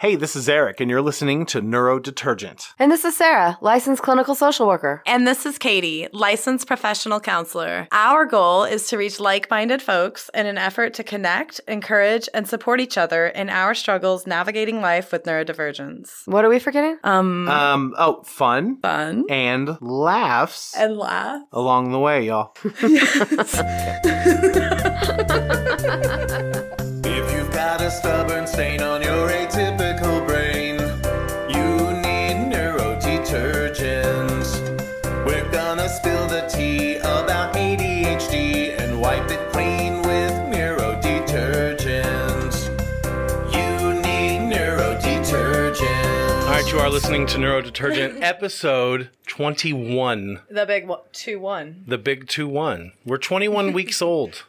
Hey, this is Eric, and you're listening to Neurodetergent. And this is Sara, licensed clinical social worker. And this is Katie, licensed professional counselor. Our goal is to reach like minded folks in an effort to connect, encourage, and support each other in our struggles navigating life with neurodivergence. What are we forgetting? Um, Um, oh, fun fun and laughs and laugh. along the way, y'all. If you've got a stubborn stain on your are listening to Neurodetergent, episode 21, The big one, 2 1. the big 2 1. We're 21 weeks old.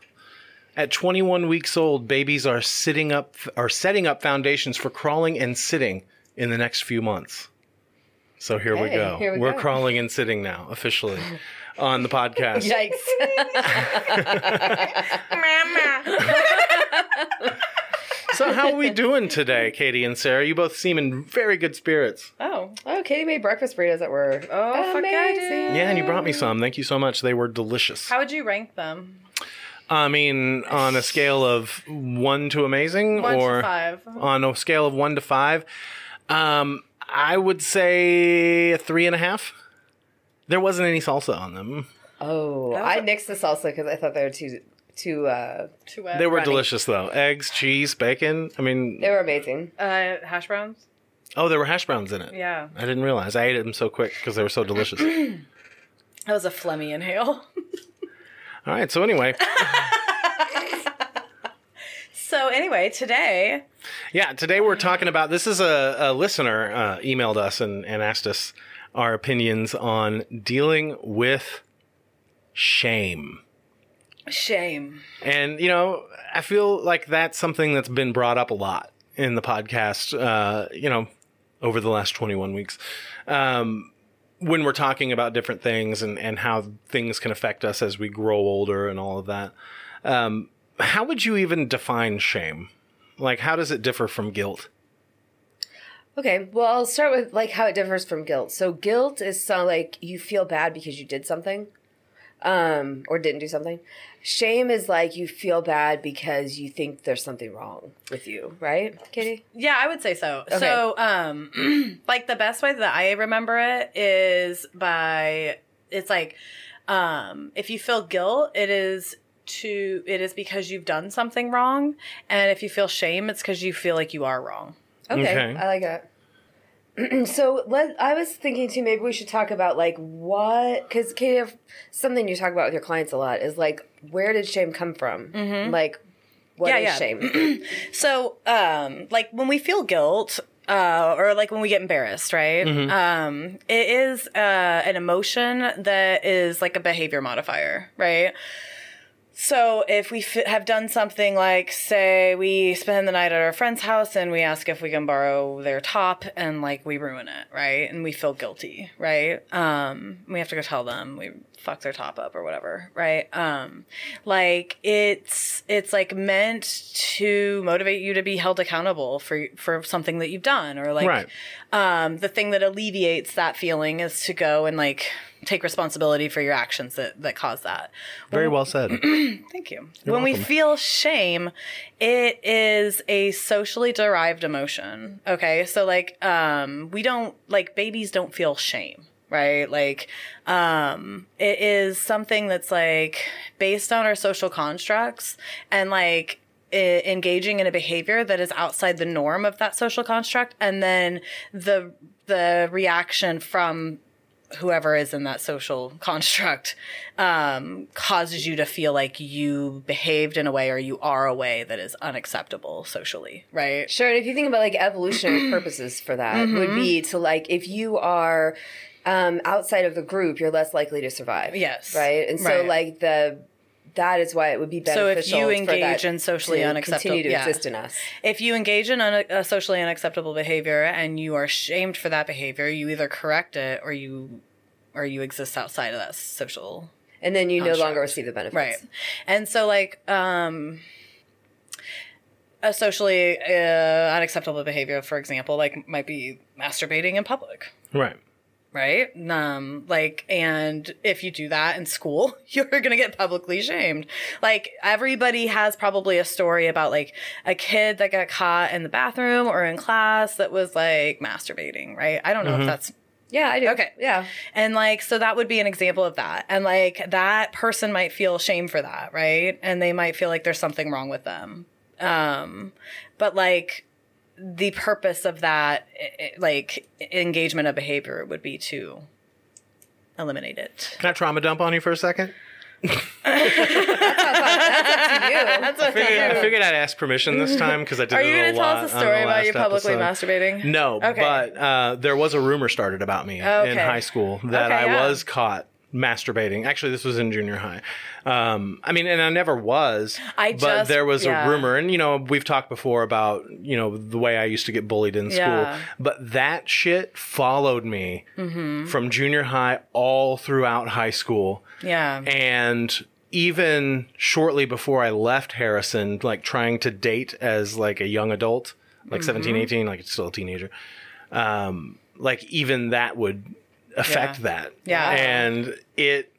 At 21 weeks old, babies are sitting up are setting up foundations for crawling and sitting in the next few months. So here we Hey, go. here we We're go. crawling and sitting now officially on the podcast. Yikes. So how are we doing today, Katie and Sara? You both seem in very good spirits. Oh. oh, Katie made breakfast burritos that were Oh, fuck yeah, I did. amazing. Yeah, and you brought me some. Thank you so much. They were delicious. How would you rank them? I mean, on a scale of one to amazing, 1 or to 5. on a scale of one to five, um, I would say a three and a half. There wasn't any salsa on them. Oh, I was I a- nixed the salsa because I thought they were too, too, uh, Too wet. They were runny. delicious though. Eggs, cheese, bacon. I mean, they were amazing. Uh, hash browns? oh, there were hash browns in it. Yeah. I didn't realize. I ate them so quick because they were so delicious. That was a phlegmy inhale. All right. So anyway, so, anyway, today, yeah. Today we're talking about. This is a, a listener uh, emailed us and, and asked us our opinions on dealing with shame. Shame. And, you know, I feel like that's something that's been brought up a lot in the podcast, uh, you know, over the last 21 weeks. Um, when we're talking about different things and, and how things can affect us as we grow older and all of that. Um, how would you even define shame? Like, how does it differ from guilt? Okay, well, I'll start with like how it differs from guilt. So guilt is so like you feel bad because you did something, um, or didn't do something. Shame is like you feel bad because you think there's something wrong with you, right, Katie? Yeah, I would say so. So, um, like the best way that I remember it is by it's like, um, if you feel guilt, it is to it is because you've done something wrong, and if you feel shame, it's because you feel like you are wrong. Okay, Okay. I like that. so let I was thinking too. Maybe we should talk about like what because Katie, something you talk about with your clients a lot is like where did shame come from? Like what is Yeah, yeah. shame? So, um, like when we feel guilt, uh, or like when we get embarrassed, right? Um, it is uh, an emotion that is like a behavior modifier, right? So if we f- have done something like, say, we spend the night at our friend's house and we ask if we can borrow their top and like we ruin it, right? And we feel guilty, right? Um, we have to go tell them we fucked their top up or whatever, right? Um, like it's it's like meant to motivate you to be held accountable for for something that you've done or like Right. um, the thing that alleviates that feeling is to go and like take responsibility for your actions that that cause that. Very well said. Thank you. when we feel shame, it is a socially derived emotion. Okay. So like um we don't like babies don't feel shame, right? Like um it is something that's like based on our social constructs and like i- engaging in a behavior that is outside the norm of that social construct and then the the reaction from whoever is in that social construct um, causes you to feel like you behaved in a way or you are a way that is unacceptable socially, right? Sure. And if you think about like evolutionary purposes for that, would be to like if you are um, outside of the group, you're less likely to survive. Yes. Right. And so Right. like the that is why it would be So if beneficial. you for engage that in socially to unacceptable- continue to yeah. exist in us. If you engage in un- a socially unacceptable behavior and you are shamed for that behavior, you either correct it or you or you exist outside of that social And then you no longer receive the benefits. Right. And so like um a socially uh, unacceptable behavior, for example, like might be masturbating in public. Right. Right. Um, like, and if you do that in school, you're going to get publicly shamed. Like, everybody has probably a story about like a kid that got caught in the bathroom or in class that was like masturbating, right? I don't know if that's Yeah, I do. Okay. Yeah. and like, so that would be an example of that. And like, that person might feel shame for that, right? And they might feel like there's something wrong with them. Um, but like, the purpose of that, i- i- like, engagement of behavior would be to eliminate it. Can I trauma dump on you for a second? That's I figured, I figured I'd ask permission this time because I did Are it you going to tell us a story about you publicly episode. masturbating? No, Okay. but uh, there was a rumor started about me Okay. in high school that Okay, I yeah. was caught masturbating. Actually, this was in junior high. Um, I mean, and I never was. I but just- there was yeah. a rumor, and you know, we've talked before about you know the way I used to get bullied in school. Yeah. But that shit followed me Mm-hmm. from junior high all throughout high school Yeah. and even shortly before I left Harrison, like trying to date as like a young adult, like seventeen, Mm-hmm. 17, 18, like still a teenager, um, like even that would affect Yeah. that. Yeah. And it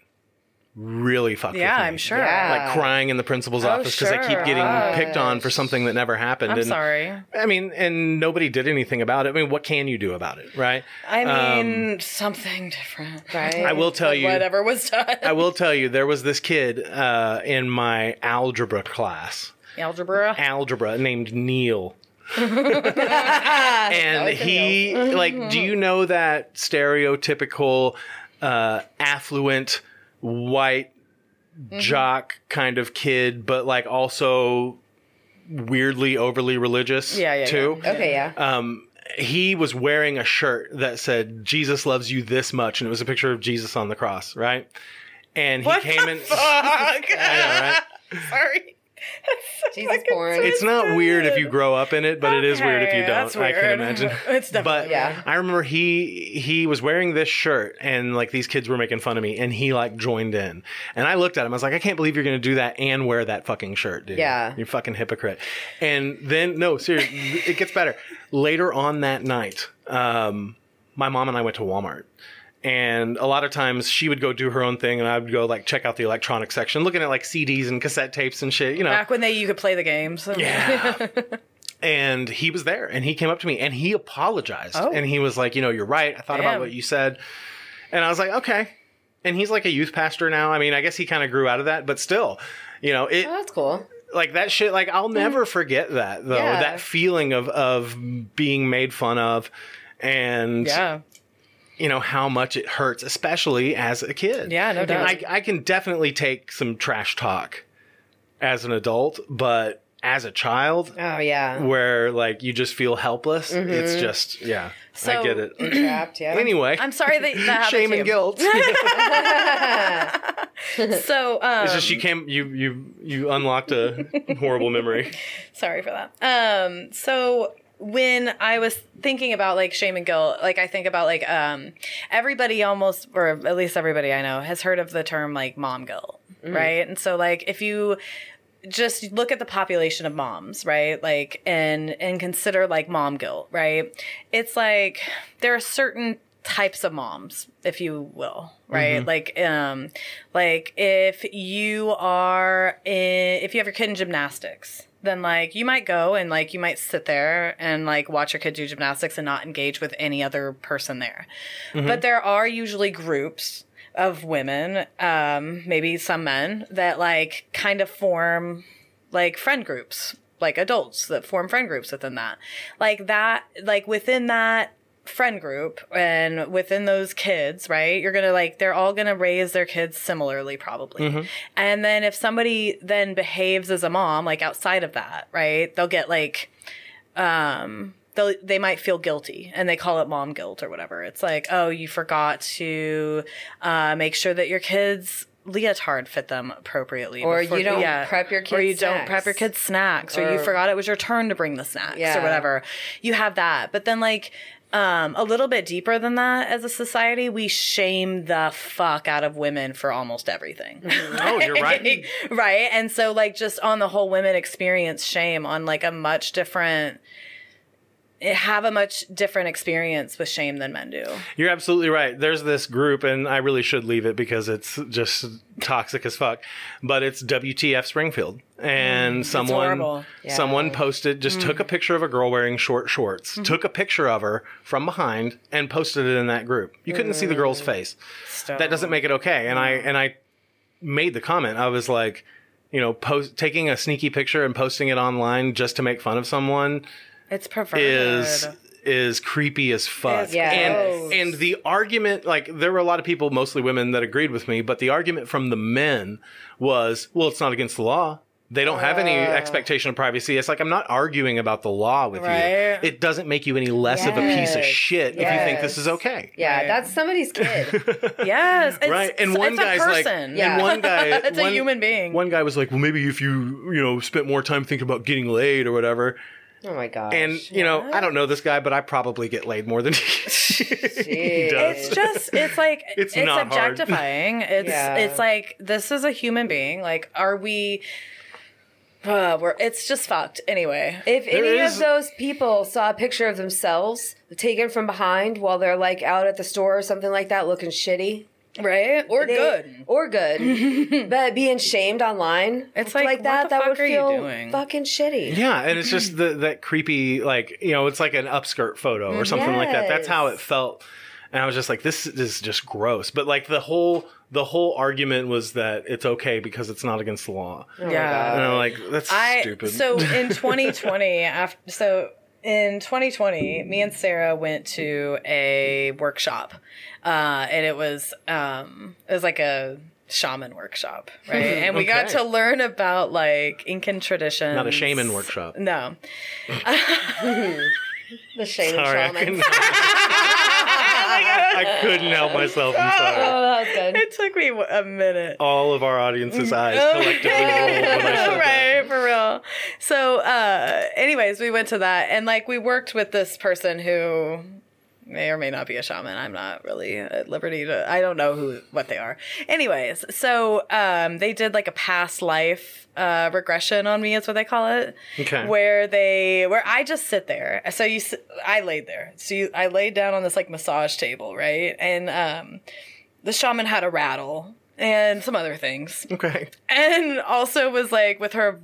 really fucked yeah, with me. I'm sure. Yeah. Like crying in the principal's Oh, office because I keep getting Oh, picked on for something that never happened. I'm and, sorry. I mean, and nobody did anything about it. I mean, what can you do about it, right? I Um, mean, something different. Right. I will tell you. Whatever was done. I will tell you, there was this kid uh, in my algebra class, Algebra. algebra, named Neil. and he, like, do you know that stereotypical uh, affluent white jock kind of kid, but like also weirdly overly religious Yeah, yeah, too? yeah. Okay, yeah. um, he was wearing a shirt that said "Jesus loves you this much," and it was a picture of Jesus on the cross, right? And he came in. I know, right? Sorry. Jesus porn. It's not weird if you grow up in it, but it is weird if you don't. that's I can weird. imagine. It's definitely But Yeah. I remember he he was wearing this shirt, and like these kids were making fun of me, and he like joined in. And I looked at him. I was like, I can't believe you're going to do that and wear that fucking shirt, dude. Yeah. you're fucking hypocrite. And then no, seriously, it gets better. Later on that night, um, my mom and I went to Walmart. And a lot of times she would go do her own thing, and I would go like check out the electronic section, looking at like CDs and cassette tapes and shit. You know, Back when they you could play the games. yeah. and he was there and he came up to me and he apologized. Oh. And he was like, you know, you're right. I thought about what you said. And I was like, okay. And he's like a youth pastor now. I mean, I guess he kind of grew out of that, but still, you know, it Oh, that's cool. like that shit like I'll hmm. never forget that though. Yeah. That feeling of of being made fun of and yeah. You know how much it hurts especially as a kid. Yeah, no doubt. I I can definitely take some trash talk as an adult, but as a child Oh, yeah. where like you just feel helpless. It's Mm-hmm. just yeah, I get it. Trapped, yeah. anyway, I'm sorry that that shame and guilt. So, um, it's just you came you you you unlocked a horrible memory. sorry for that. Um, so when I was thinking about like shame and guilt, like I think about like um everybody almost or at least everybody I know has heard of the term like mom guilt, right? And so like if you just look at the population of moms, right? Like and and consider like mom guilt, right? It's like there are certain types of moms, if you will, right? Like um like if you are in, if you have your kid in gymnastics, then like you might go and like you might sit there and like watch your kid do gymnastics and not engage with any other person there. But there are usually groups of women, um, maybe some men that like kind of form like friend groups, like adults that form friend groups within that. Like that, like within that friend group and within those kids, right? You're going to like, they're all going to raise their kids similarly, probably. And then if somebody then behaves as a mom, like outside of that, right? They'll get like, um, they'll, they might feel guilty and they call it mom guilt or whatever. It's like, oh, you forgot to uh, make sure that your kids leotard fit them appropriately, Or you don't prep your kids. or you kids' don't prep snacks. your kids snacks, or, you forgot it was your turn to bring the snacks Yeah. or whatever. You have that, but then like. Um, a little bit deeper than that as a society, we shame the fuck out of women for almost everything. Oh, you're right. right. And so like just on the whole women experience shame on like a much different have a much different experience with shame than men do. You're absolutely right. There's this group, and I really should leave it because it's just toxic as fuck. But it's WTF Springfield, and mm, someone horrible. someone posted just took a mm. picture of a girl wearing short shorts, mm-hmm. took a picture of her from behind, and posted it in that group. You couldn't see the girl's mm. face. That doesn't make it okay. And I and I made the comment. I was like, you know, post taking a sneaky picture and posting it online just to make fun of someone It's perverted. is is creepy as fuck. It's Yeah. And and the argument like there were a lot of people, mostly women that agreed with me, but the argument from the men was, well, it's not against the law. They don't have any uh. expectation of privacy. It's like I'm not arguing about the law with Right. you. It doesn't make you any less of a piece of Yes. shit if you think this Yes. is okay. Yeah, Right. that's somebody's kid. yes, it's, right. And it's one a guy's like, person. Yeah. and one guy, It's a one- human being. One guy was like, well, maybe if you, you know, spent more time thinking about getting laid or whatever. Oh my gosh. And you know, I don't know this guy, but I probably get laid more than he, he does. It's just it's like It's it's, not hard. objectifying. It's Yeah. it's like this is a human being. Like, are we? Uh, we're it's just fucked. Anyway, if There any is- of those people saw a picture of themselves taken from behind while they're like out at the store or something like that looking shitty, right or they- good. or good, but being shamed online, It's like, like, that, that would are you feel doing? fucking shitty. Yeah, and it's just the, that creepy, like you know, it's like an upskirt photo or something like that. That's how it felt, and I was just like, this is just gross. But like the whole the whole argument was that it's okay because it's not against the law, Oh Yeah. And I'm like, that's I stupid. so in 2020 after so in 2020 me and Sara went to a workshop uh and it was um it was like a shaman workshop right? And we got to learn about like Incan traditions. Not a shaman workshop. no. The shaman Sorry, I and shaman. I couldn't help myself. I'm sorry. Oh, that was good. it took me a minute All of our audience's eyes collectively rolled when I said that. right for real so uh anyways we went to that and like we worked with this person who may or may not be a shaman. I'm not really at liberty to i don't know who what they are. Anyways so um they did like a past life uh regression on me is what they call it. Okay. where they where i just sit there. So you I laid there. So you, i laid down on this like massage table right? And um the shaman had a rattle and some other things. Okay. and also was like with her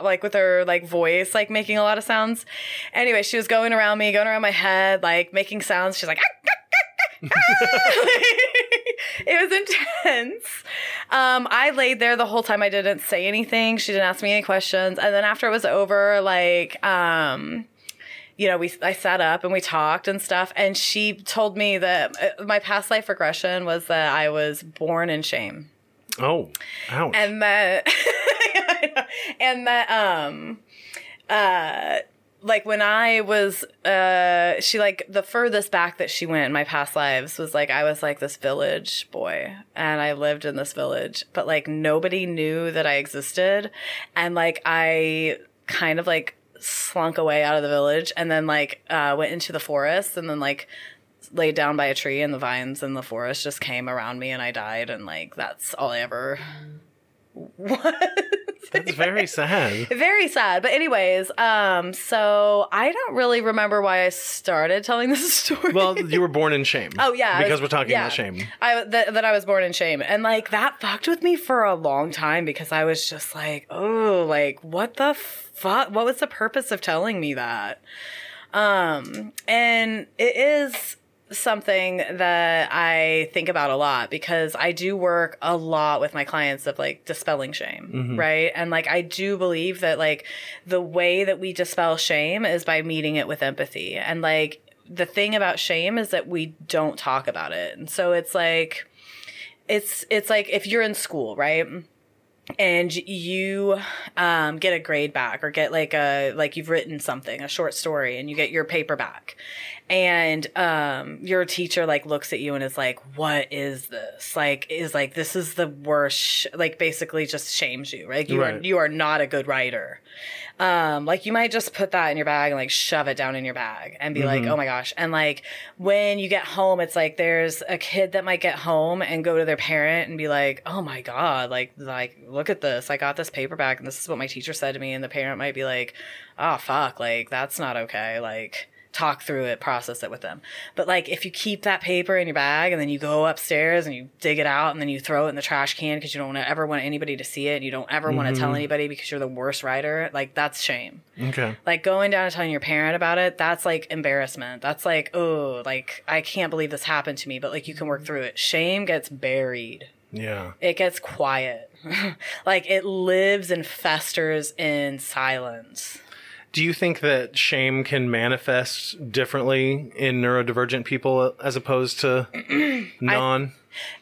like with her like voice like making a lot of sounds. Anyway she was going around me going around my head like making sounds. She's like "Ah, ah, ah, ah." it was intense. Um i laid there the whole time. I didn't say anything. She didn't ask me any questions. And then after it was over like um you know, we I sat up and we talked and stuff, and she told me that uh, my past life regression was that I was born in shame Oh, ouch. and that and that um uh like when I was uh she like the furthest back that she went in my past lives was like I was like this village boy and I lived in this village but like nobody knew that I existed and like I kind of like slunk away out of the village and then like uh went into the forest and then like laid down by a tree and the vines in the forest just came around me and I died and like that's all I ever was. That's very sad. Very sad. But anyways, um, so I don't really remember why I started telling this story. Well, you were born in shame. Oh yeah, because was- we're talking yeah. about shame. I that, that I was born in shame, and like that fucked with me for a long time because I was just like, oh, like what the fuck? What was the purpose of telling me that? Um, and it is something that I think about a lot because I do work a lot with my clients of like dispelling shame, right? And like I do believe that like the way that we dispel shame is by meeting it with empathy. And like the thing about shame is that we don't talk about it. And so it's like it's it's like if you're in school, right? and you um, get a grade back or get like a like you've written something a short story and you get your paper back and um, your teacher like looks at you and is like what is this like is like this is the worst sh-, like basically just shames you right you are you are not a good writer um, like you might just put that in your bag and like shove it down in your bag and be like, oh my gosh. And like when you get home, it's like there's a kid that might get home and go to their parent and be like, oh my God, like, like, look at this. I got this paperback and this is what my teacher said to me. And the parent might be like, oh fuck, like that's not okay. Like, talk through it, process it with them. But like if you keep that paper in your bag and then you go upstairs and you dig it out and then you throw it in the trash can because you don't ever want anybody to see it and you don't ever want to tell mm-hmm. anybody because you're the worst writer, like that's shame. Okay. Like going down and telling your parent about it, that's like embarrassment. That's like, oh, like I can't believe this happened to me, but like you can work through it. Shame gets buried. Yeah. It gets quiet. like it lives and festers in silence. Do you think that shame can manifest differently in neurodivergent people as opposed to non?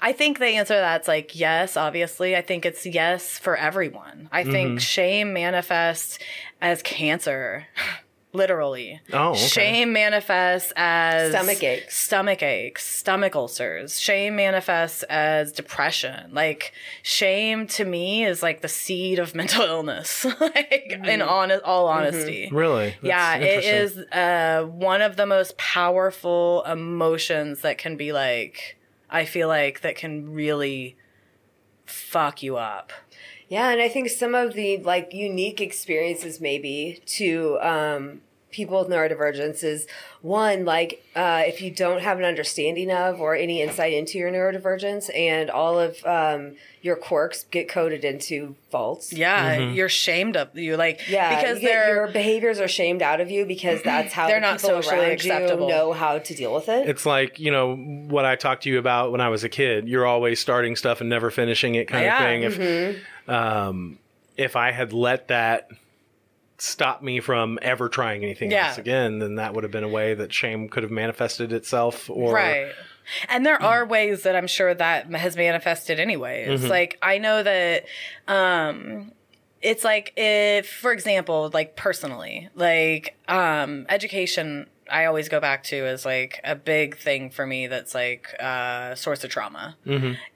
I think the answer to that's like yes, obviously. I think it's yes for everyone. I Mm-hmm. think shame manifests as cancer. Literally. Oh, okay. Shame manifests as Stomach aches. Stomach aches, stomach ulcers. Shame manifests as depression. Like shame to me is like the seed of mental illness. like in honest all honesty. Really? That's Yeah, it is uh, one of the most powerful emotions that can be like, I feel like that can really fuck you up. Yeah, and I think some of the like unique experiences maybe to um, people with neurodivergence is one like uh, if you don't have an understanding of or any insight into your neurodivergence, and all of um, your quirks get coded into faults. Yeah, you're shamed of you like Yeah, because you get- your behaviors are shamed out of you because that's how They're the not people socially around acceptable. You know how to deal with it. It's like, you know, what I talked to you about when I was a kid. You're always starting stuff and never finishing it kind Yeah. of thing. If Mm-hmm. um if I had let that stop me from ever trying anything Yeah. else again, then that would have been a way that shame could have manifested itself or right. And there are ways that I'm sure that has manifested anyways. Mm-hmm. Like I know that um it's like if for example, like personally, like um education I always go back to as like a big thing for me that's like a source of trauma.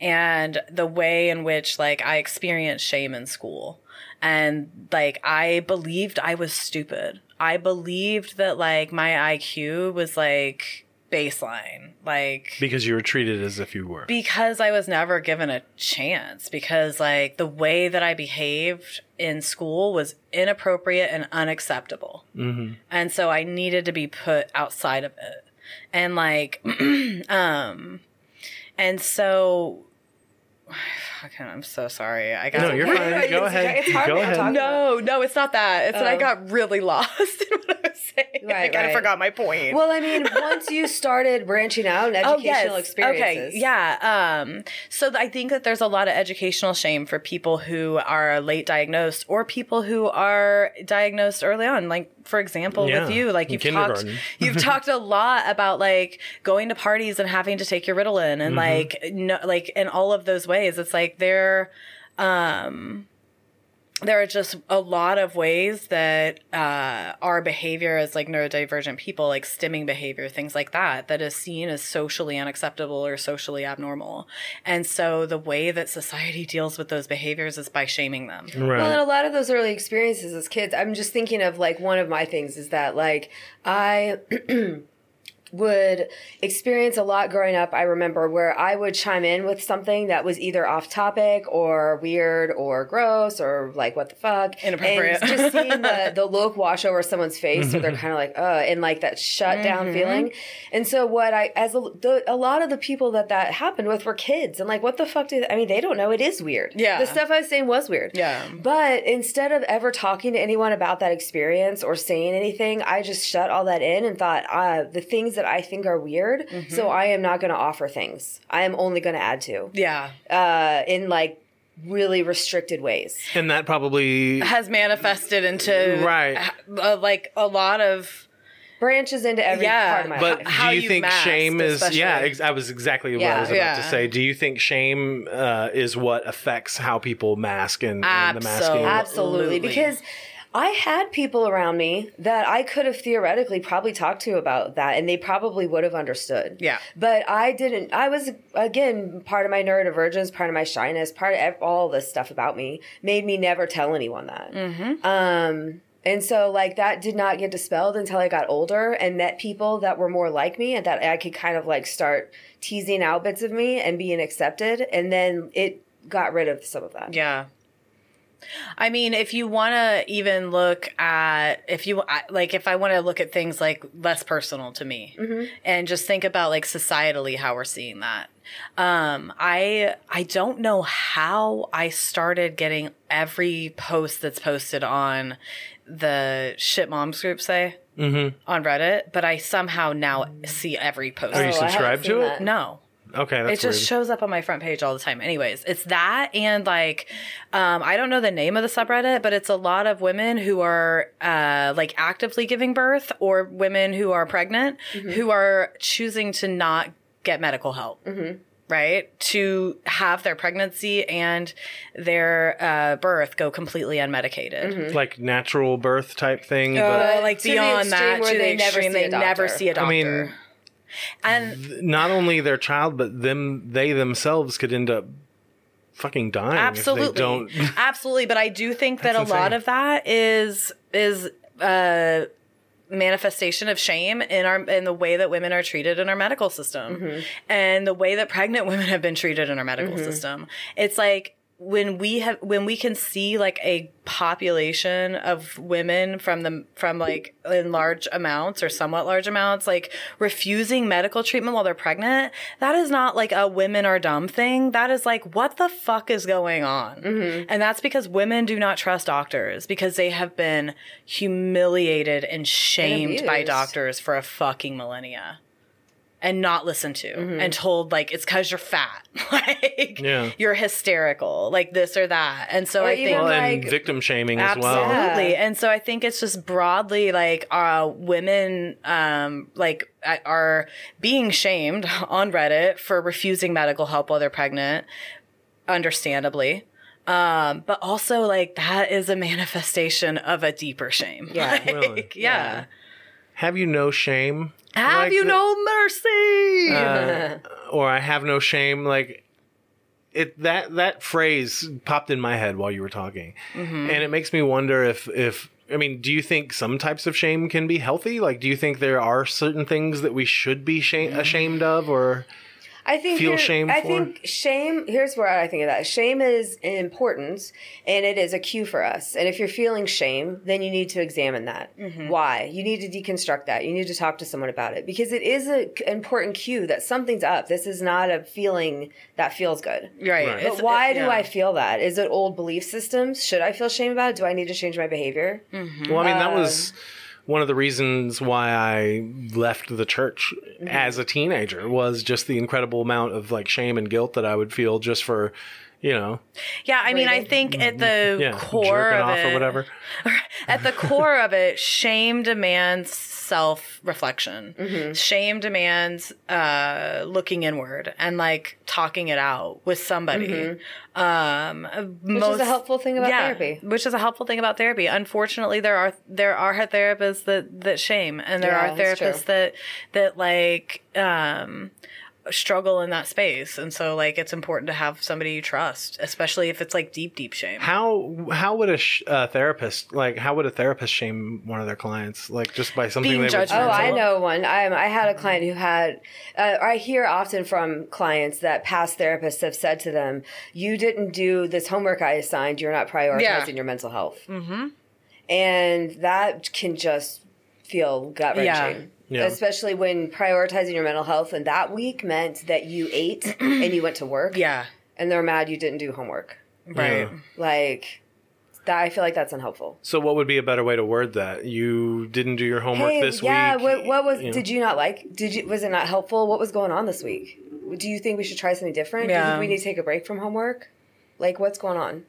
And the way in which like I experienced shame in school. And like I believed I was stupid. I believed that like my IQ was like baseline. Like because you were treated as if you were. because I was never given a chance because like the way that I behaved in school was inappropriate and unacceptable. Mm-hmm. And so I needed to be put outside of it. And like um and so fucking I'm so sorry. I got No, you're fine. It's Go ahead. It's Go ahead. no, no, it's not that. It's that I Oh. got really lost in what I was saying. Right, I Right, kind of right. forgot my point. well, I mean, once you started branching out in educational experiences, Oh, Okay, yeah. Um, so th- I think that there's a lot of educational shame for people who are late diagnosed or people who are diagnosed early on. Like, for example, Yeah, with you, like you've talked, you've talked a lot about like going to parties and having to take your Ritalin and Mm-hmm. like, no, like in all of those ways, it's like they're, um, there are just a lot of ways that uh, our behavior as like neurodivergent people, like stimming behavior, things like that, that is seen as socially unacceptable or socially abnormal. And so the way that society deals with those behaviors is by shaming them. Right. Well, and a lot of those early experiences as kids, I'm just thinking of like one of my things is that like I would experience a lot growing up. I remember where I would chime in with something that was either off topic or weird or gross or like what the fuck, Inappropriate. And just seeing the the look wash over someone's face, where they're kind of like, uh, and like that shut down feeling. And so what I as a, the, a lot of the people that that happened with were kids, and like what the fuck do I mean? They don't know. It is weird. Yeah. the stuff I was saying was weird. Yeah. But instead of ever talking to anyone about that experience or saying anything, I just shut all that in and thought, uh, the things that I think are weird, so I am not going to offer things. I am only going to add to Yeah. uh, in like really restricted ways. and that probably Has manifested into Right. uh, like a lot of branches into every Yeah, part of my But life. How do you you think masked, shame is? Yeah, ex- I was exactly what Yeah. I was about Yeah. to say. Do you think shame uh, is what affects how people mask and, and the masking? Absolutely. Absolutely. Because I had people around me that I could have theoretically probably talked to about that and they probably would have understood. Yeah. But I didn't. I was, again, part of my neurodivergence, part of my shyness, part of all this stuff about me made me never tell anyone that. Mm-hmm. Um, and so, like, that did not get dispelled until I got older and met people that were more like me and that I could kind of like start teasing out bits of me and being accepted. And then it got rid of some of that. Yeah. I mean, if you want to even look at, if you, like, if I want to look at things like less personal to me and just think about like societally how we're seeing that. Um, I, I don't know how I started getting every post that's posted on the shit moms group say on Reddit, but I somehow now see every post. Are you Oh, I haven't subscribed seen to it? that. No Okay, that's it just weird. shows up on my front page all the time. Anyways it's that and like um, i don't know the name of the subreddit but it's a lot of women who are uh, like actively giving birth or women who are pregnant who are choosing to not get medical help right? To have their pregnancy and their uh, birth go completely unmedicated. Like natural birth type thing. Uh, but like to the beyond that where to they the never extreme see they never see a doctor I mean, and not only their child, but them they themselves could end up fucking dying absolutely if they don't. absolutely. But i do think that a That's lot of that is is uh manifestation of shame in our in the way that women are treated in our medical system Mm-hmm. and the way that pregnant women have been treated in our medical system. It's like when we have when we can see like a population of women from the from like in large amounts or somewhat large amounts like refusing medical treatment while they're pregnant that is not like a women are dumb thing. That is like what the fuck is going on? Mm-hmm. And that's because women do not trust doctors because they have been humiliated and shamed by doctors for a fucking millennia and not listened to and told like it's because you're fat like Yeah. you're hysterical like this or that and so Or i think well, and like- victim shaming as well. Absolutely. Yeah. And so I think it's just broadly like uh women um like are being shamed on Reddit for refusing medical help while they're pregnant understandably. Um but also like that is a manifestation of a deeper shame. Yeah. Like, Really? yeah. Have you no shame? Have Like you the- no mercy? uh, or I have no shame. Like it that that phrase popped in my head while you were talking, Mm-hmm. and it makes me wonder if if I mean, do you think some types of shame can be healthy? Like, do you think there are certain things that we should be shame, ashamed of, or I think feel here- shame I for? think shame. Here's where I think of that. Shame is important, and it is a cue for us. And if you're feeling shame, then you need to examine that. Mm-hmm. Why? You need to deconstruct that. You need to talk to someone about it because it is an important cue that something's up. This is not a feeling that feels good. right. Right. It's- But why it- do yeah. I feel that? Is it old belief systems? Should I feel shame about it? Do I need to change my behavior? well, I mean, that was one of the reasons why I left the church mm-hmm. as a teenager was just the incredible amount of like shame and guilt that I would feel just for, you know, Yeah, I mean, I think at the yeah, core of it, or whatever. at the core of it, shame demands self reflection. Mm-hmm. Shame demands uh, looking inward and like talking it out with somebody. Um, Which is a helpful thing about therapy. Which is a helpful thing about therapy. Unfortunately, there are there are therapists that that shame, and there Yeah, are therapists that that like um struggle in that space and so like it's important to have somebody you trust especially if it's like deep deep shame How how would a sh- uh, therapist like how would a therapist shame one of their clients like just by something Being they would judgmental. Oh, I know one. I, I had a client who had. Uh, I hear often from clients that past therapists have said to them, "You didn't do this homework I assigned. You're not prioritizing Yeah. your mental health." Mm-hmm. And that can just feel gut wrenching. Yeah. Especially when prioritizing your mental health and that week meant that you ate and you went to work yeah and they're mad you didn't do homework. right Yeah. Like, that, I feel like that's unhelpful. So what would be a better way to word that? You didn't do your homework this yeah, week. what, what was? you know. Did you not like? Did you? Was it not helpful? What was going on this week? Do you think we should try something different? Do you Yeah. think we need to take a break from homework? Like, what's going on?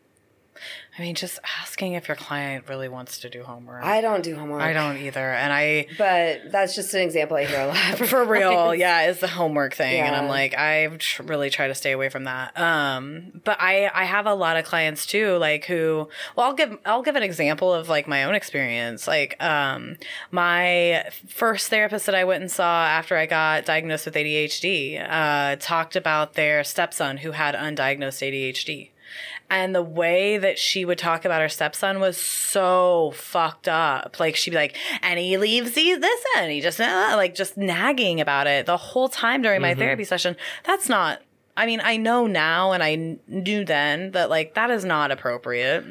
I mean, just asking if your client really wants to do homework. I don't do homework. I don't either. And I, But that's just an example I hear a lot. for real, yeah, it's the homework thing. And I'm like, I tr- really try to stay away from that. Um, but I, I have a lot of clients too, like who, well, I'll give, I'll give an example of like my own experience. Like, um, my first therapist that I went and saw after I got diagnosed with ADHD, uh, talked about their stepson who had undiagnosed ADHD. And the way that she would talk about her stepson was so fucked up. Like she'd be like, and he leaves these this and he just uh, like just nagging about it the whole time during my therapy session. That's not. I mean, I know now, and I knew then that like that is not appropriate.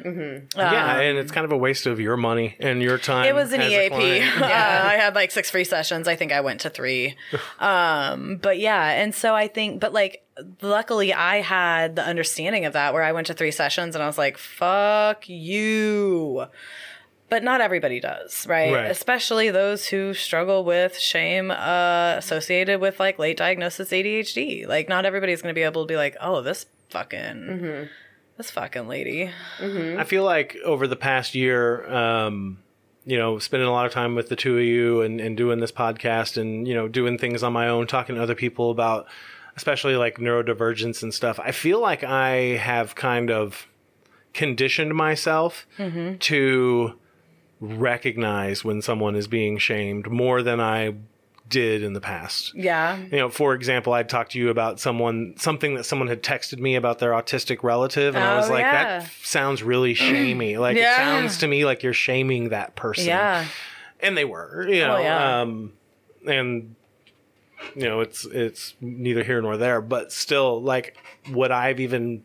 yeah, and it's kind of a waste of your money and your time. It was an EAP. client. Uh, I had like six free sessions. I think I went to three. um, but yeah, and so I think, but like, luckily I had the understanding of that where I went to three sessions and I was like, fuck you. But not everybody does, right? Right. Especially those who struggle with shame uh, associated with like late diagnosis ADHD. Like, not everybody's going to be able to be like, oh, this fucking, this fucking lady. I feel like over the past year, um, you know, spending a lot of time with the two of you and, and doing this podcast and, you know, doing things on my own, talking to other people about especially like neurodivergence and stuff, I feel like I have kind of conditioned myself to recognize when someone is being shamed more than I did in the past Yeah. you know, for example, I'd talk to you about someone, something that someone had texted me about their autistic relative, and I was Oh, like, yeah. that sounds really shamey. Like, Yeah. it sounds to me like you're shaming that person. Yeah. And they were, you know, Oh, yeah. um, and, you know, it's, it's neither here nor there, but still, like, would I've even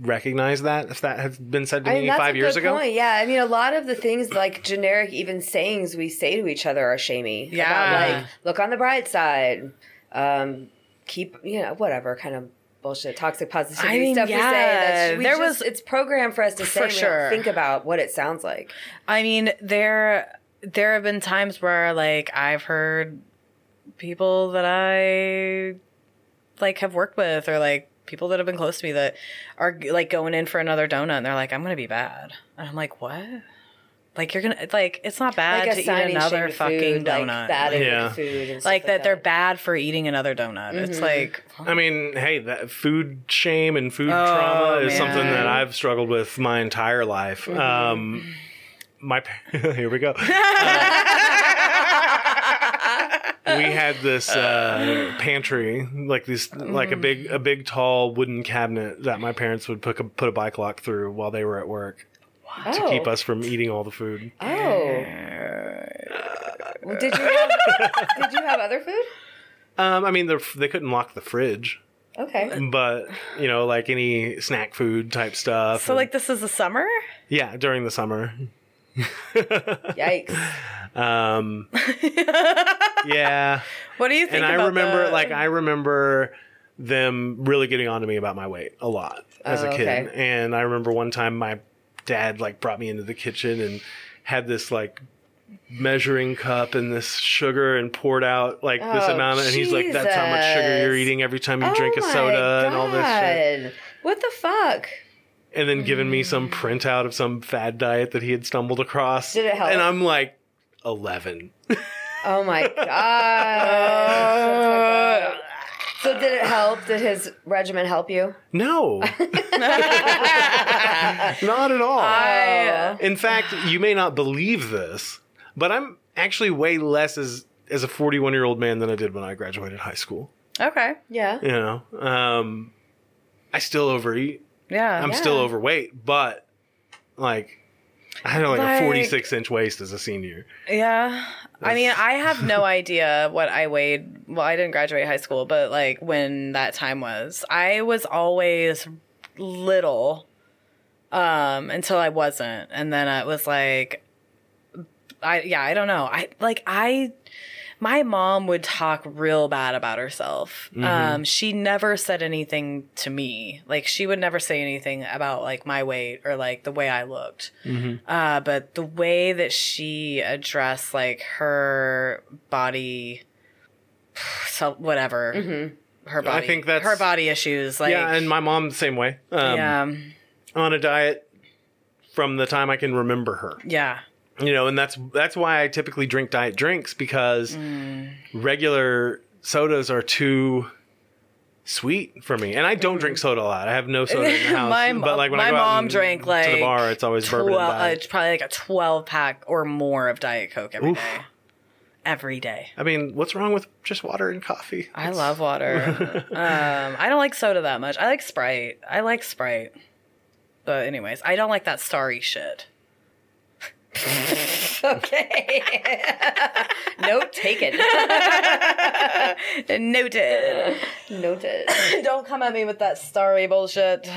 recognized that if that had been said to I me mean, that's five a years good ago? Point. Yeah, I mean, a lot of the things like generic, even sayings we say to each other are shamey. Yeah. About, like look on the bright side. Um, keep you know whatever kind of bullshit, toxic positivity I mean, stuff we say. yeah, That's, we there just- was- it's programmed for us to say. For sure. think about what it sounds like. I mean, there there have been times where like I've heard people that I like have worked with or like people that have been close to me that are like going in for another donut and they're like, I'm gonna be bad. And I'm like, What? Like you're gonna like it's not bad Like to eat another fucking food, donut. like bad Yeah. food, and stuff like that they're bad for eating another donut. It's Mm-hmm. like I mean, hey, that food shame and food Oh, trauma is something that I've struggled with my entire life. Mm-hmm. Um, my here we go. Uh, we had this uh, pantry, like this, like a big, a big, tall wooden cabinet that my parents would put a, put a bike lock through while they were at work to keep us from eating all the food. Oh. Well, did you have did you have other food? Um, I mean, they're- they couldn't lock the fridge, Okay. but you know, like any snack food type stuff. so and- like this is the summer? yeah, during the summer. Yikes. Um, yeah, What do you think and I about remember, the- like, I remember them really getting on to me about my weight a lot as Oh, a kid. okay. And I remember one time my dad like brought me into the kitchen and had this like measuring cup and this sugar and poured out like this Oh, amount, and he's like, "That's how much sugar you're eating every time you drink a Oh soda and all this shit." What the fuck? And then giving me Mm. some printout of some fad diet that he had stumbled across. Did it help? And I'm like, 11. Oh my god. so did it help? Did his regimen help you? No. not at all. I- In fact, you may not believe this, but I'm actually way less as as a 41 year old man than I did when I graduated high school. Okay. Yeah. You know, um, I still overeat. Yeah. I'm Yeah. still overweight, but like I had like, Like- a 46 inch waist as a senior. Yeah. I mean, I have no idea what I weighed. Well, I didn't graduate high school, but like when that time was, I was always little um until I wasn't. And then it was like I yeah, I don't know. I like I my mom would talk real bad about herself. Um, she never said anything to me. Like she would never say anything about like my weight or like the way I looked. Uh, but the way that she addressed like her body, so whatever, her body, I think that's- her body issues. Like yeah, and my mom the same way. Um, yeah, on a diet from the time I can remember her. Yeah. You know, and that's that's why I typically drink diet drinks because Mm. regular sodas are too sweet for me. And I don't drink soda a lot. I have no soda in the house. my but like when my I go mom and- drank to the bar, it's always bourbon and twelve- uh, it's probably like a twelve pack or more of Diet Coke every Oof. day. Every day. I mean, what's wrong with just water and coffee? I love water. um, I don't like soda that much. I like Sprite. I like Sprite. But anyways, I don't like that starry shit. Okay. Note taken. Noted. Noted. don't come at me with that starry bullshit.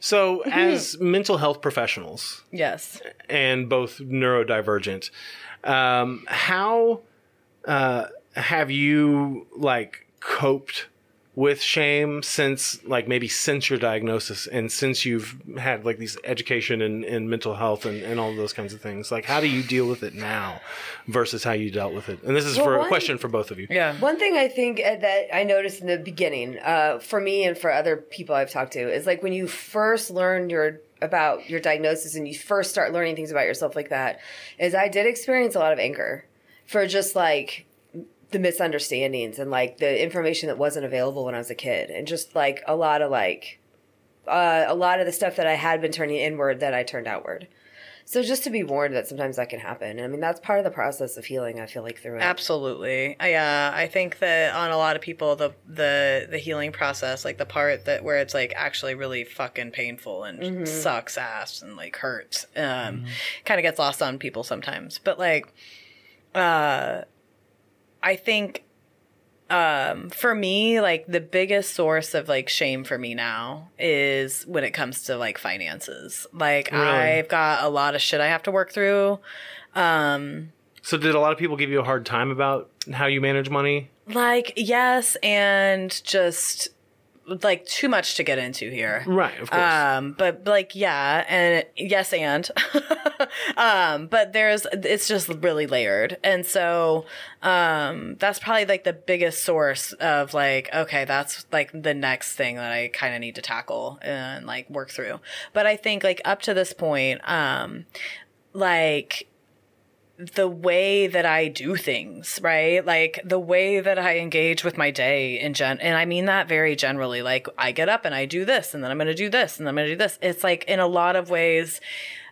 So, as mental health professionals, Yes. and both neurodivergent. Um, how uh, have you like coped with shame since like maybe since your diagnosis and since you've had like these education and, in mental health and, and all those kinds of things? Like how do you deal with it now versus how you dealt with it? And this is Well, for a question for both of you. Yeah. One thing I think uh, that I noticed in the beginning, uh, for me and for other people I've talked to, is like when you first learn your about your diagnosis and you first start learning things about yourself like that, is I did experience a lot of anger for just like the misunderstandings and like the information that wasn't available when I was a kid, and just like a lot of like uh, a lot of the stuff that I had been turning inward that I turned outward. So just to be warned that sometimes that can happen. I mean, that's part of the process of healing. I feel like through it. Absolutely. I uh, I think that on a lot of people the the the healing process, like the part that where it's like actually really fucking painful and sucks ass and like hurts, um, kind of gets lost on people sometimes. But like, uh, I think um for me like the biggest source of like shame for me now is when it comes to like finances like Really? i've got a lot of shit i have to work through um So did a lot of people give you a hard time about how you manage money? Like, yes, and just like too much to get into here. Right, of course. Um, but like, yeah, and yes, and um, but there's it's just really layered, and so um, that's probably like the biggest source of like, okay, that's like the next thing that I kind of need to tackle and like work through. But I think like up to this point, um, like the way that I do things, right? Like the way that I engage with my day in gen and I mean that very generally. Like I get up and I do this and then I'm going to do this and then I'm going to do this. It's like in a lot of ways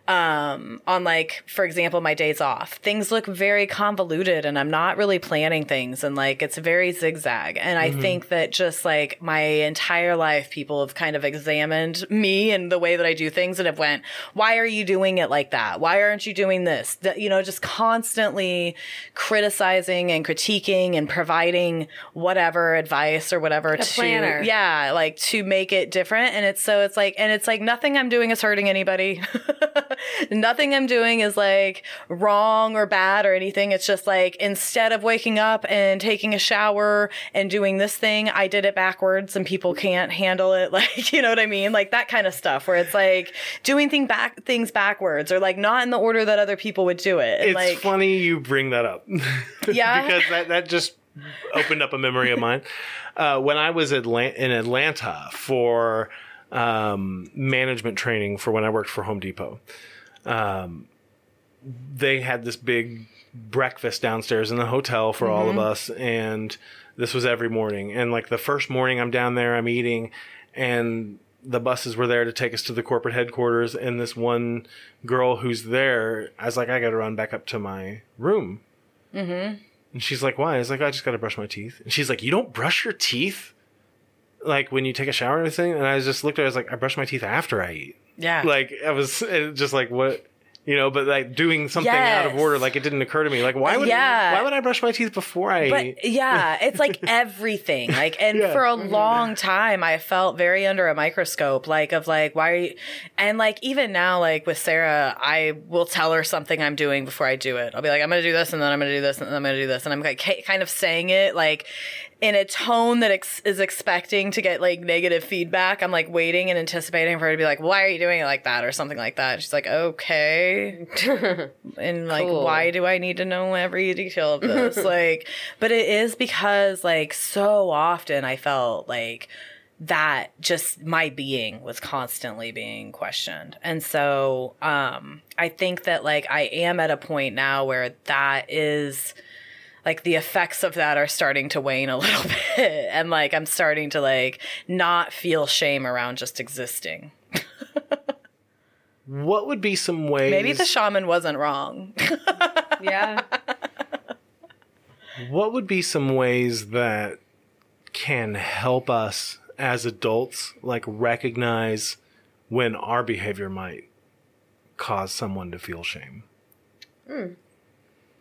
um on like for example my days off. Things look very convoluted and i'm not really planning things and like it's very zigzag. And i think that just like my entire life people have kind of examined me and the way that i do things and have went why are you doing it like that? Why aren't you doing this? That, you know just constantly criticizing and critiquing and providing whatever advice or whatever to planner. yeah like to make it different. And it's so it's like and it's like nothing i'm doing is hurting anybody nothing i'm doing is like wrong or bad or anything it's just like instead of waking up and taking a shower and doing this thing i did it backwards and people can't handle it like you know what i mean like that kind of stuff where it's like doing thing back things backwards or like not in the order that other people would do it and it's like funny you bring that up. Yeah? because that, that just opened up a memory of mine. Uh, when I was Atla- in Atlanta for um, management training for when I worked for Home Depot, um, they had this big breakfast downstairs in the hotel for all of us. And this was every morning. And like the first morning I'm down there, I'm eating, and the buses were there to take us to the corporate headquarters. And this one girl who's there, I was like, I got to run back up to my room. Mm-hmm. And she's like, why? I was like, I just got to brush my teeth. And she's like, you don't brush your teeth? Like when you take a shower and everything? And I just looked at it, I was like, I brush my teeth after I eat. yeah Like I was just like, what? You know, but like doing something out of order, like it didn't occur to me. Like, why would Yeah. why would I brush my teeth before I eat? But yeah, it's like everything. Like, and Yeah. for a mm-hmm. long time, I felt very under a microscope, like, of like, why are you, and like, even now, like with Sara, I will tell her something I'm doing before I do it. I'll be like, I'm going to do this, and then I'm going to do this, and then I'm going to do this. And I'm like, ki- kind of saying it like, in a tone that ex- is expecting to get like negative feedback. I'm like waiting and anticipating for her to be like, "Why are you doing it like that?" or something like that. She's like, "Okay." and like Cool. why do i need to know every detail of this like but it is because like so often i felt like that just my being was constantly being questioned. And so um I think that like I am at a point now where that is like the effects of that are starting to wane a little bit and like I'm starting to like not feel shame around just existing. What would be some ways? Maybe the shaman wasn't wrong. Yeah. What would be some ways that can help us as adults, like recognize when our behavior might cause someone to feel shame? Hmm.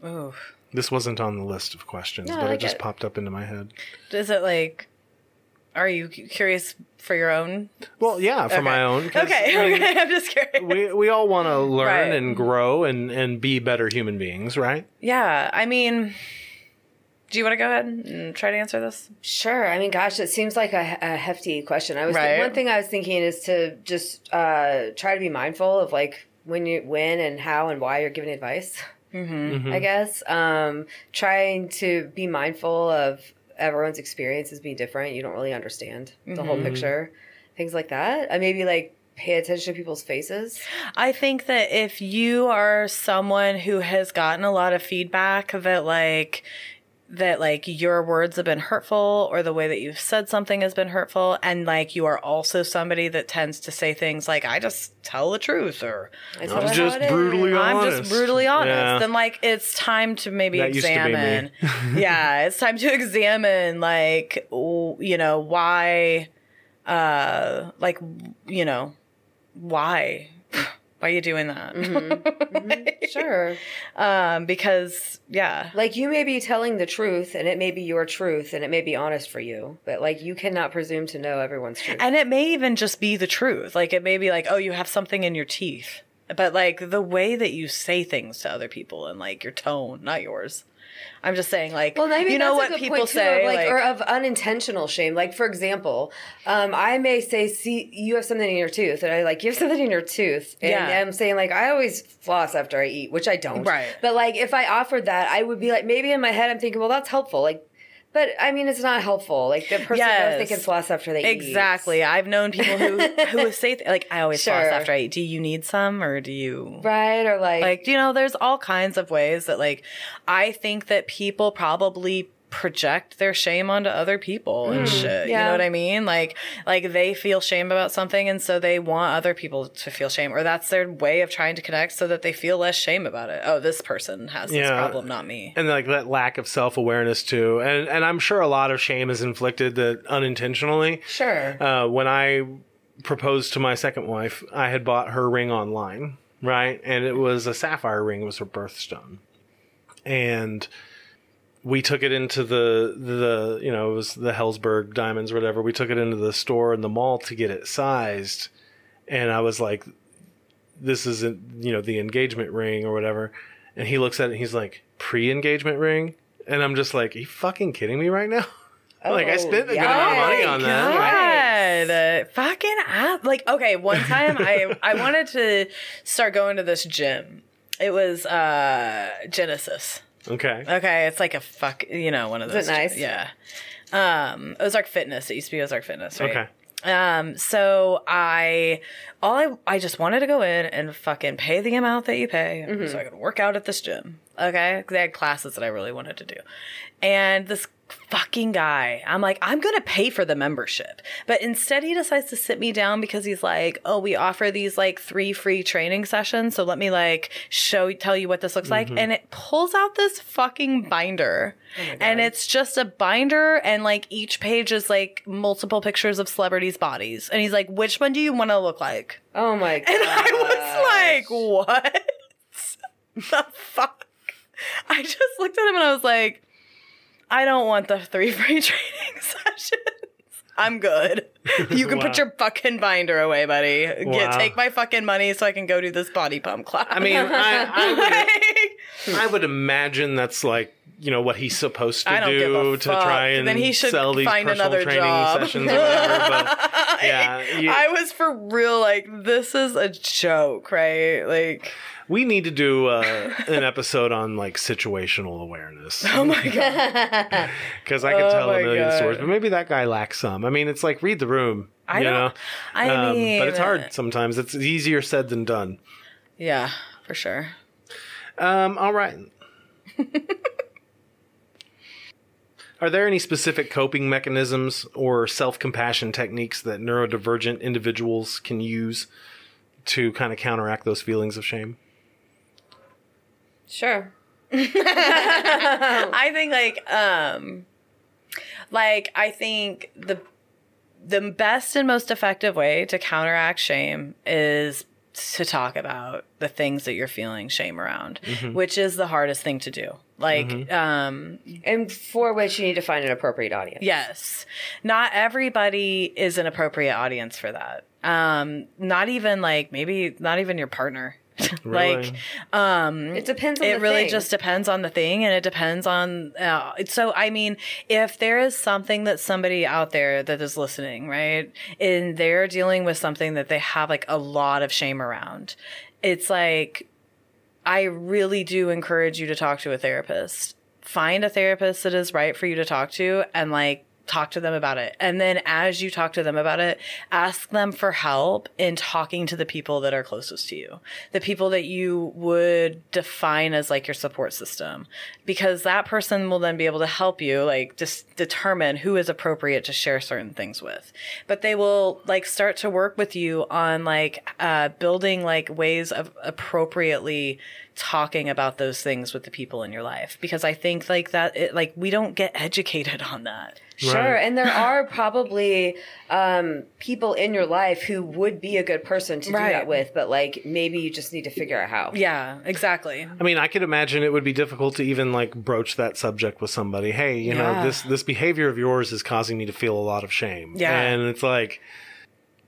Ooh. This wasn't on the list of questions, No, I but it like just it. popped up into my head. Is it like are you cu- curious for your own? Well, yeah, for my own. 'cause, Okay, I mean, okay. I'm just curious. We we all want to learn Right. and grow and and be better human beings, right? yeah, I mean, do you want to go ahead and try to answer this? Sure. I mean, gosh, it seems like a, a hefty question. I was Right. one thing I was thinking is to just uh, try to be mindful of like when you when and how and why you're giving advice. Mm-hmm. I guess um, trying to be mindful of everyone's experiences being different. You don't really understand the whole Mm-hmm. picture, things like that. And maybe like pay attention to people's faces. I think that if you are someone who has gotten a lot of feedback that like that like your words have been hurtful or the way that you've said something has been hurtful and like you are also somebody that tends to say things like I just tell the truth or I tell I'm it how just it is. brutally I'm honest. just brutally honest. Yeah. Then like it's time to maybe That used to be me. examine. yeah, it's time to examine like w- you know why uh like you know why why are you doing that? Sure. um because yeah. Like you may be telling the truth and it may be your truth and it may be honest for you, but like you cannot presume to know everyone's truth. And it may even just be the truth. Like it may be like, oh, you have something in your teeth. But like the way that you say things to other people and like your tone, not yours. I'm just saying, like, Well, maybe you know what people say, of like, like, or of unintentional shame. Like, for example, um, I may say, "See, you have something in your tooth," and I like, "You have something in your tooth," and Yeah. I'm saying like, I always floss after I eat, which I don't. Right. But like, if I offered that, I would be like, maybe in my head, I'm thinking, well, that's helpful. Like, but I mean, it's not helpful. Like the person Yes. knows they can floss after they eat. exactly. I've known people who who say th- like, I always floss after I eat. Do you need some, or do you? Right? Or like, Like, you know, there's all kinds of ways that, like, I think that people probably project their shame onto other people and shit. You know what I mean? Like, like they feel shame about something, and so they want other people to feel shame, or that's their way of trying to connect, so that they feel less shame about it. Oh, this person has this Yeah. problem, not me. and like that lack of self awareness too, and and I'm sure a lot of shame is inflicted that unintentionally. sure. Uh, when I proposed to my second wife, I had bought her ring online, right, and it was a sapphire ring. It was her birthstone, and we took it into the the you know it was the Helzberg diamonds or whatever. We took it into the store in the mall to get it sized, and I was like, "This isn't you know the engagement ring or whatever." And he looks at it and he's like, "Pre-engagement ring," and I'm just like, "Are you fucking kidding me right now?" like I Oh, spent a good amount of money on that. God, uh, fucking app. Like, okay, one time I I wanted to start going to this gym. It was uh Genesis. Okay. Okay, it's like a fuck, you know, one of those. Is it those. nice? Yeah. Um, Ozark Fitness. It used to be Ozark Fitness, right? Okay. Um, so I, all I, I just wanted to go in and fucking pay the amount that you pay Mm-hmm. so I could work out at this gym. Okay. They had classes that I really wanted to do. And this fucking guy, I'm like, I'm going to pay for the membership. But instead he decides to sit me down because he's like, oh, we offer these like three free training sessions. So let me like show, tell you what this looks like. And it pulls out this fucking binder. and it's just a binder and like each page is like multiple pictures of celebrities' bodies. And he's like, which one do you want to look like? oh my god. And I was like, what the fuck? I just looked at him and I was like, I don't want the three free training sessions. I'm good. You can Wow. put your fucking binder away, buddy. Get Wow. take my fucking money so I can go do this body pump class. I mean, I, I, would, I would imagine that's like you know what he's supposed to do to fuck. try and Then he should sell these find personal another training job. sessions or whatever. But yeah, you- I was for real like this is a joke, right? Like we need to do uh, an episode on like situational awareness oh my god. because I could Oh tell a million God. stories, but maybe that guy lacks some. I mean, it's like read the room. I you don't- know, I Um, mean but it's hard sometimes. It's easier said than done. Yeah, for sure. Um, all right. Are there any specific coping mechanisms or self compassion techniques that neurodivergent individuals can use to kind of counteract those feelings of shame? Sure. I think like um like I think the the best and most effective way to counteract shame is to talk about the things that you're feeling shame around, which is the hardest thing to do. Like um And for which you need to find an appropriate audience. Yes. Not everybody is an appropriate audience for that. Um, not even like maybe not even your partner. like Really? It depends on it the really thing. just depends on the thing and it depends on uh, so i mean if there is something that somebody out there that is listening right and they're dealing with something that they have like a lot of shame around it's like i really do encourage you to talk to a therapist find a therapist that is right for you to talk to and like talk to them about it. And then as you talk to them about it ask them for help in talking to the people that are closest to you. The people that you would define as like your support system. Because that person will then be able to help you like just determine who is appropriate to share certain things with. But they will like start to work with you on like uh, building like ways of appropriately talking about those things with the people in your life because i think like that it, like we don't get educated on that Sure. Right. And there are probably um, people in your life who would be a good person to do that with, but like maybe you just need to figure out how. yeah exactly I mean, I could imagine it would be difficult to even like broach that subject with somebody. Hey, you know, this this behavior of yours is causing me to feel a lot of shame. Yeah. and it's like,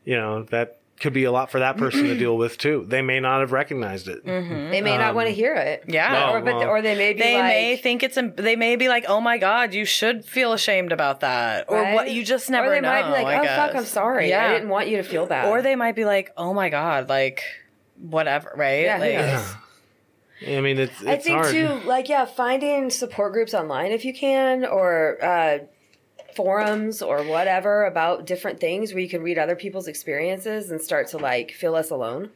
you know, that could be a lot for that person to deal with too. They may not have recognized it. They may not want to hear it. Um, Yeah. Or, but, well, or they may be they like, may think it's they may be like oh my god you should feel ashamed about that or what you just never Or they know might be like, oh, fuck. I'm sorry. yeah I didn't want you to feel bad. or they might be like oh my god like whatever right Yeah, like knows? I mean, it's it's I think hard. too, like yeah, finding support groups online if you can, or uh, forums or whatever about different things where you can read other people's experiences and start to like feel less alone.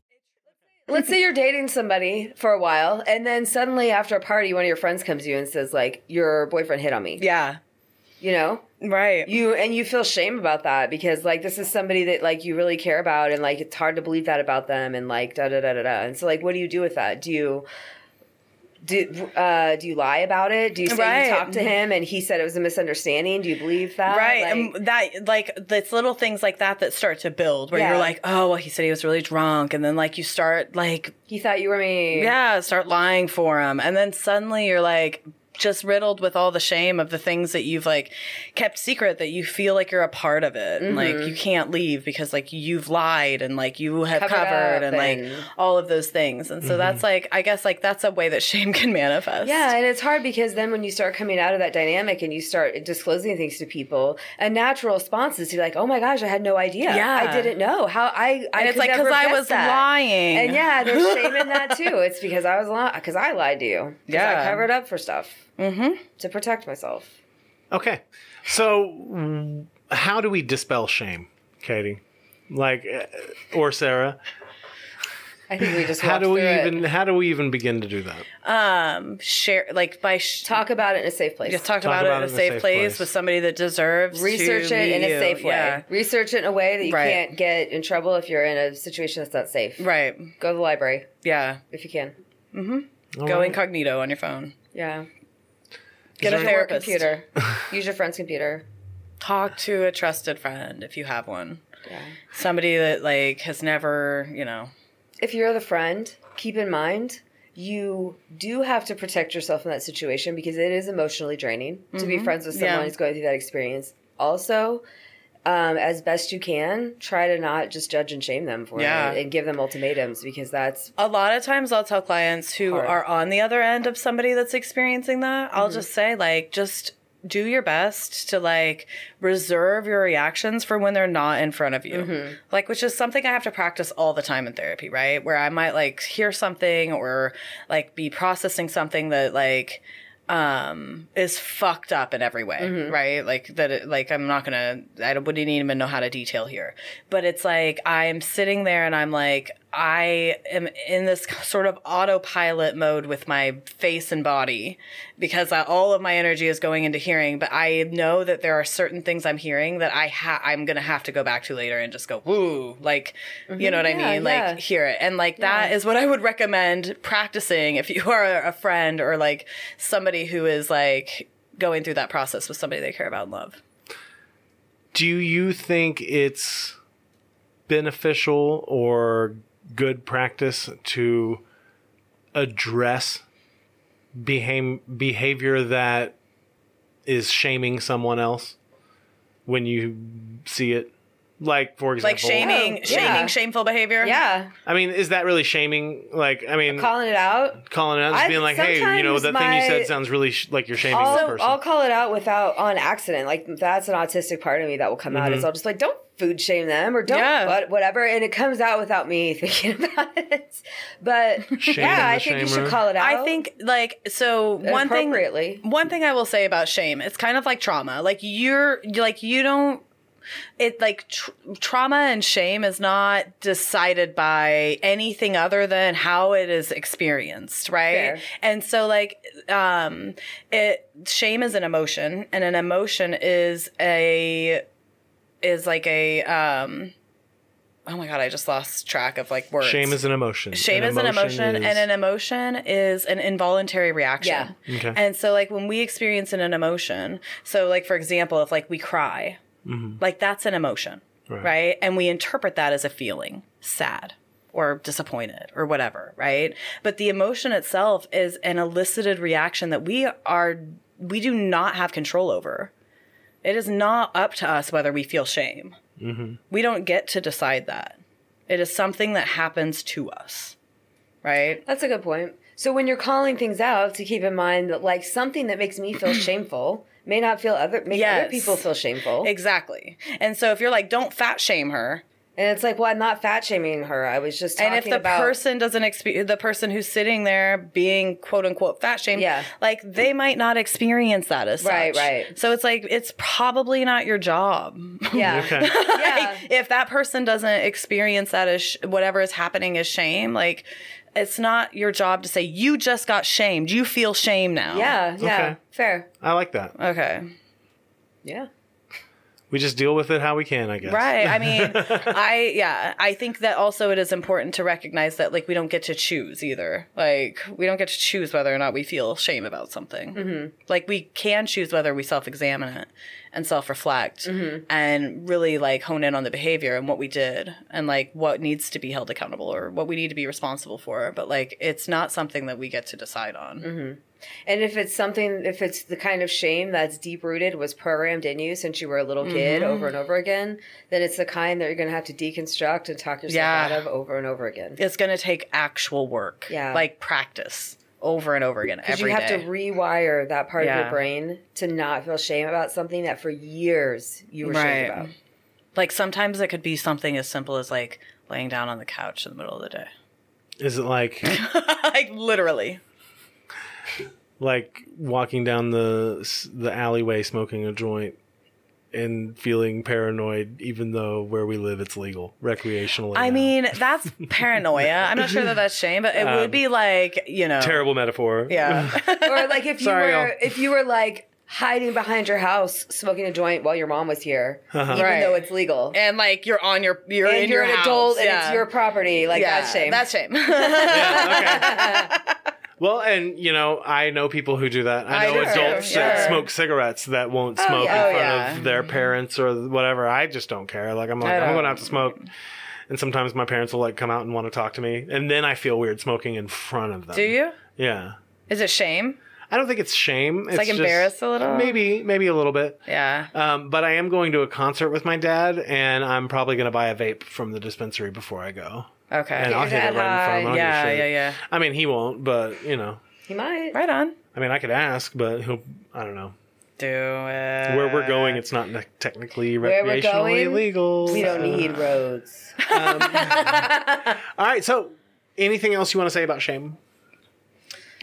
Let's say you're dating somebody for a while, and then suddenly after a party, one of your friends comes to you and says like, "Your boyfriend hit on me." yeah You know, right you and you feel shame about that because like this is somebody that like you really care about, and like it's hard to believe that about them, and like da da da da da. And so like, what do you do with that? Do you do uh, do you lie about it? Do you say Right. you talked to him and he said it was a misunderstanding? Do you believe that? right Like, and that like it's little things like that that start to build where Yeah. you're like oh well he said he was really drunk and then like you start like he thought you were me. yeah start lying for him and then suddenly you're like just riddled with all the shame of the things that you've like kept secret that you feel like you're a part of it and like you mm-hmm. can't leave because like you've lied and like you have Covered covered, up and, like all of those things and so that's mm-hmm. like i guess like that's a way that shame can manifest Yeah, and it's hard because then when you start coming out of that dynamic and you start disclosing things to people, a natural response is to be like, "Oh my gosh, I had no idea. Yeah. I didn't know how I." I and it's like because i was that." lying And yeah, there's shame in that too. It's because I was lying because I lied to you Yeah. I covered up for stuff mm-hmm. to protect myself. Okay. So, how do we dispel shame, Katie? Like, uh, or Sara? I think we just How do we through it. even how do we even begin to do that? um share like by sh- talk about it in a safe place? just talk, about, it in a safe, place, with somebody that deserves research to it in meet a safe way. Yeah. Research it in a way that you Right. can't get in trouble if you're in a situation that's not safe. Right. Go to the library Yeah. if you can. All Go right. incognito on your phone. Yeah. Get a Use therapist. computer. Use your friend's computer. Talk to a trusted friend if you have one. Yeah. Somebody that like has never, you know. If you're the friend, keep in mind you do have to protect yourself in that situation because it is emotionally draining to be friends with someone Mm-hmm. Yeah. who's going through that experience. Also, um, as best you can, try to not just judge and shame them for Yeah. it and give them ultimatums because that's a lot of times I'll tell clients who Hard. are on the other end of somebody that's experiencing that, I'll just say like just do your best to like reserve your reactions for when they're not in front of you. Like which is something I have to practice all the time in therapy, right? Where I might like hear something or like be processing something that like um is fucked up in every way right? Like that it, like i'm not gonna i don't- wouldn't even know how to detail here. But it's like i'm sitting there and i'm like i am in this sort of autopilot mode with my face and body because I, all of my energy is going into hearing but i know that there are certain things i'm hearing that i ha- i'm gonna have to go back to later and just go woo like you know what i mm-hmm. mean yeah. like hear it and like that Yeah. is what i would recommend practicing if you are a friend or like somebody who is like going through that process with somebody they care about and love Do you think it's beneficial or good practice to address behave, behavior that is shaming someone else when you see it? Like, for example, like shaming Oh, shaming yeah. shameful behavior yeah, I mean, is that really shaming? Like, I mean, calling it out. calling it out, just I- being like, hey, you know, sometimes that thing you said sounds really sh- like you're shaming this I'll, person. I'll call it out without on accident. Like that's an autistic part of me that will come out. Mm-hmm. Is I'll just like don't food shame them or don't Yeah. what, whatever, and it comes out without me thinking about it. But Shame yeah, I think you should call it out. I think like so one thing one thing I will say about shame, it's kind of like trauma. Like you're like you don't it like tr- trauma and shame is not decided by anything other than how it is experienced, right? Fair. And so like um it shame is an emotion and an emotion is a is like a um oh my god, I just lost track of like words. Shame is an emotion. Shame is an emotion, and an emotion is an involuntary reaction. Yeah. Okay. And so, like, when we experience an, an emotion, so, like, for example, if, like, we cry, like, that's an emotion, Right. right. And we interpret that as a feeling sad or disappointed or whatever, right? But the emotion itself is an elicited reaction that we are, we do not have control over. It is not up to us whether we feel shame. Mm-hmm. We don't get to decide that. It is something that happens to us, right? That's a good point. So when you're calling things out, to keep in mind that like something that makes me feel shameful may not feel other make other Yes. people feel shameful. Exactly. And so if you're like, don't fat shame her, and it's like, well, I'm not fat shaming her. I was just talking and if the about person doesn't experience the person who's sitting there being quote unquote fat shamed, Yeah. like they might not experience that as Right, such. right. So it's like it's probably not your job. yeah, Okay. yeah. if that person doesn't experience that as sh- whatever is happening as shame, like it's not your job to say you just got shamed. You feel shame now. Yeah, yeah, Okay. fair. I like that. Okay. Yeah. We just deal with it how we can, I guess. Right. I mean, I yeah, I think that also it is important to recognize that like we don't get to choose either. Like we don't get to choose whether or not we feel shame about something. Mm-hmm. Like we can choose whether we self-examine it and self-reflect and really like hone in on the behavior and what we did and like what needs to be held accountable or what we need to be responsible for. But like it's not something that we get to decide on. And if it's something, if it's the kind of shame that's deep rooted, was programmed in you since you were a little kid Mm-hmm. over and over again, then it's the kind that you're going to have to deconstruct and talk yourself Yeah. out of over and over again. It's going to take actual work. Yeah. Like practice over and over again Because every you have day. to rewire that part of your brain to not feel shame about something that for years you were shamed Right. about. Like sometimes it could be something as simple as like laying down on the couch in the middle of the day. Is it like like literally. Like walking down the the alleyway smoking a joint and feeling paranoid even though where we live it's legal recreationally? I now? mean, that's paranoia. I'm not sure that that's shame, but it Um, would be like, you know. terrible metaphor. Yeah. or like if you Sorry, were y'all. if you were like hiding behind your house smoking a joint while your mom was here, Uh-huh. even Right. though it's legal. and like you're on your you're and in you're your an house. adult and yeah. it's your property. Like yeah, that's shame. That's shame. Yeah, okay. Well, and you know, I know people who do that. I I know do, adults that smoke cigarettes that won't smoke yeah. in Oh, front yeah. of their parents or whatever. I just don't care. Like I'm like I I'm going to have to smoke. And sometimes my parents will like come out and want to talk to me, and then I feel weird smoking in front of them. Do you? Yeah. Is it shame? I don't think it's shame. It's, like just- embarrassed a little? Maybe, maybe a little bit. Yeah. Um, but I am going to a concert with my dad, and I'm probably going to buy a vape from the dispensary before I go. Okay. And I'll hit it right in front of him. I don't give a yeah, shit. yeah, yeah. I mean, he won't, but you know, He might. Right on. I mean, I could ask, but he'll. I don't know Do it. where we're going. It's not ne- technically Where we're recreationally going, legal. We don't so- need roads. Um, all right. So, anything else you want to say about shame?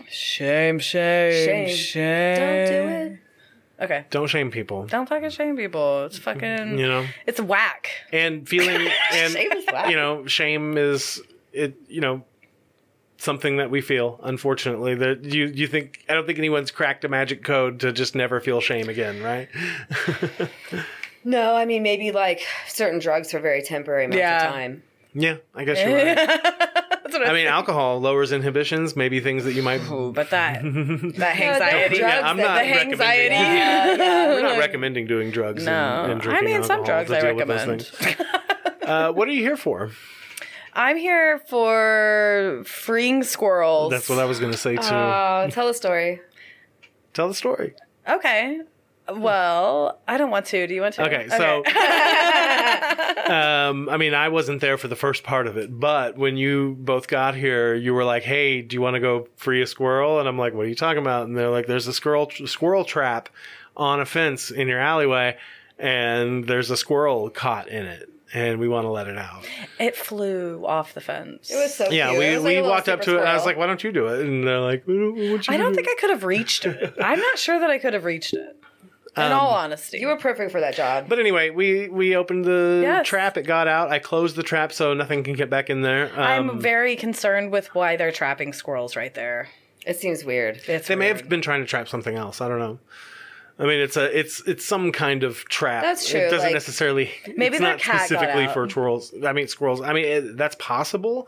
Shame, shame, Shame. shame. Don't do it. Okay. Don't shame people. Don't fucking shame people. It's fucking. You know, It's whack. and feeling and Shame is whack. you know, shame is it. You know. Something that we feel, unfortunately, that you you think I don't think anyone's cracked a magic code to just never feel shame again, right? No, I mean maybe like certain drugs for very temporary amounts Yeah. of time. Yeah, I guess you're right. That's what I mean, alcohol lowers inhibitions, maybe things that you might. Ooh, but that that anxiety. drugs I'm not the recommending. anxiety. Yeah, yeah. We're not recommending doing drugs No. and, and I mean, some drugs I deal with those recommend. Uh, what are you here for? I'm here for freeing squirrels. That's what I was going to say too. Oh, tell a story. Tell the story. Okay. Well, I don't want to. Do you want to? Okay, so um, I mean, I wasn't there for the first part of it, but when you both got here, you were like, "Hey, do you want to go free a squirrel?" And I'm like, "What are you talking about?" And they're like, "There's a squirrel squirrel trap on a fence in your alleyway, and there's a squirrel caught in it, and we want to let it out." it flew off the fence. It was so Yeah, cute. It we, like we walked up to super it, and I was like, "Why don't you do it?" And they're like, "What you I don't do?" think I could have reached it. I'm not sure that I could have reached it. In all honesty, You were perfect for that job. But anyway, we we opened the Yes. trap. It got out. I closed the trap so nothing can get back in there. Um, I'm very concerned with why they're trapping squirrels right there. It seems weird. It's they may have been trying to trap something else. I don't know. I mean, it's a it's it's some kind of trap. That's true, It doesn't like- necessarily. Maybe it's their not cat got specifically out. for squirrels. I mean, squirrels. I mean, it, that's possible.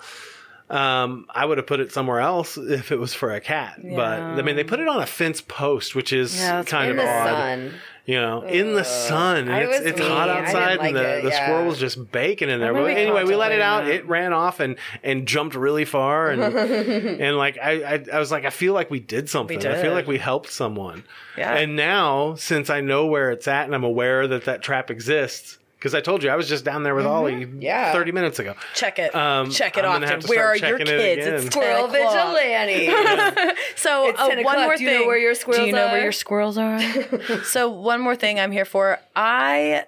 Um, I would have put it somewhere else if it was for a cat. But I mean, they put it on a fence post, which is Yeah, kind In of the odd. sun. You know, in the sun, and it's, it's mean. hot outside, like and the, it, the squirrel was just baking in there. But anyway, we let it out. contemplating It ran off and and jumped really far, and and like I, I I was like, I feel like we did something. I feel like we helped someone. Yeah. And now, since I know where it's at and I'm aware that that trap exists, because I told you I was just down there with Ollie Yeah. 30 minutes ago. check it. Um, check it I'm gonna often. have to Where are start your checking it kids? again. It's Squirrel o'clock. vigilante. So It's uh, 10 one o'clock. more Do you know thing. where your squirrels Do you know are? where your squirrels are? so one more thing I'm here for. I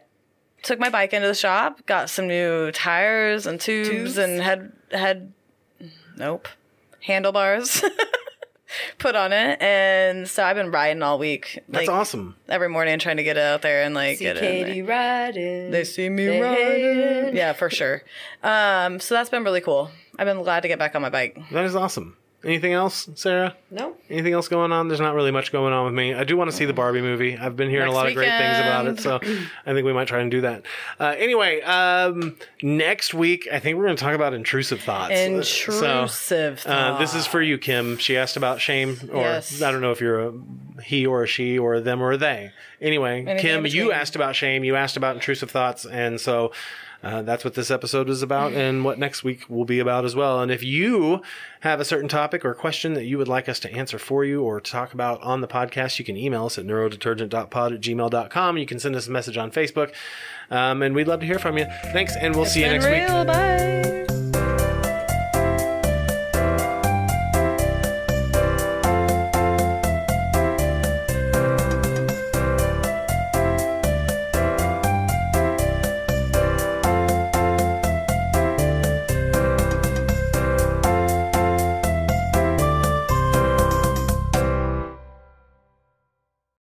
took my bike into the shop, got some new tires and tubes, Tubes? and had had nope handlebars put on it, and so I've been riding all week. That's like, awesome. Every morning, trying to get it out there and like See get it. in. Katie riding. They see me They riding. Yeah, for sure. Um, so that's been really cool. I've been glad to get back on my bike. That is awesome. Anything else, Sara? No. Anything else going on? There's not really much going on with me. I do want to see the Barbie movie. I've been hearing Next a lot of great things about it, so I think we might try and do that. Uh, anyway, um, next week I think we're going to talk about intrusive thoughts. Intrusive So, uh, this is for you, Kim. She asked about shame, or Yes. I don't know if you're a he or a she or a them or a they. Anyway, Anything Kim, you asked about shame. You asked about intrusive thoughts, and so. Uh, that's what this episode is about and what next week will be about as well. And if you have a certain topic or question that you would like us to answer for you or talk about on the podcast, you can email us at neurodetergent.pod at gmail.com. You can send us a message on Facebook. Um, and we'd love to hear from you. Thanks, and we'll see you next week. bye.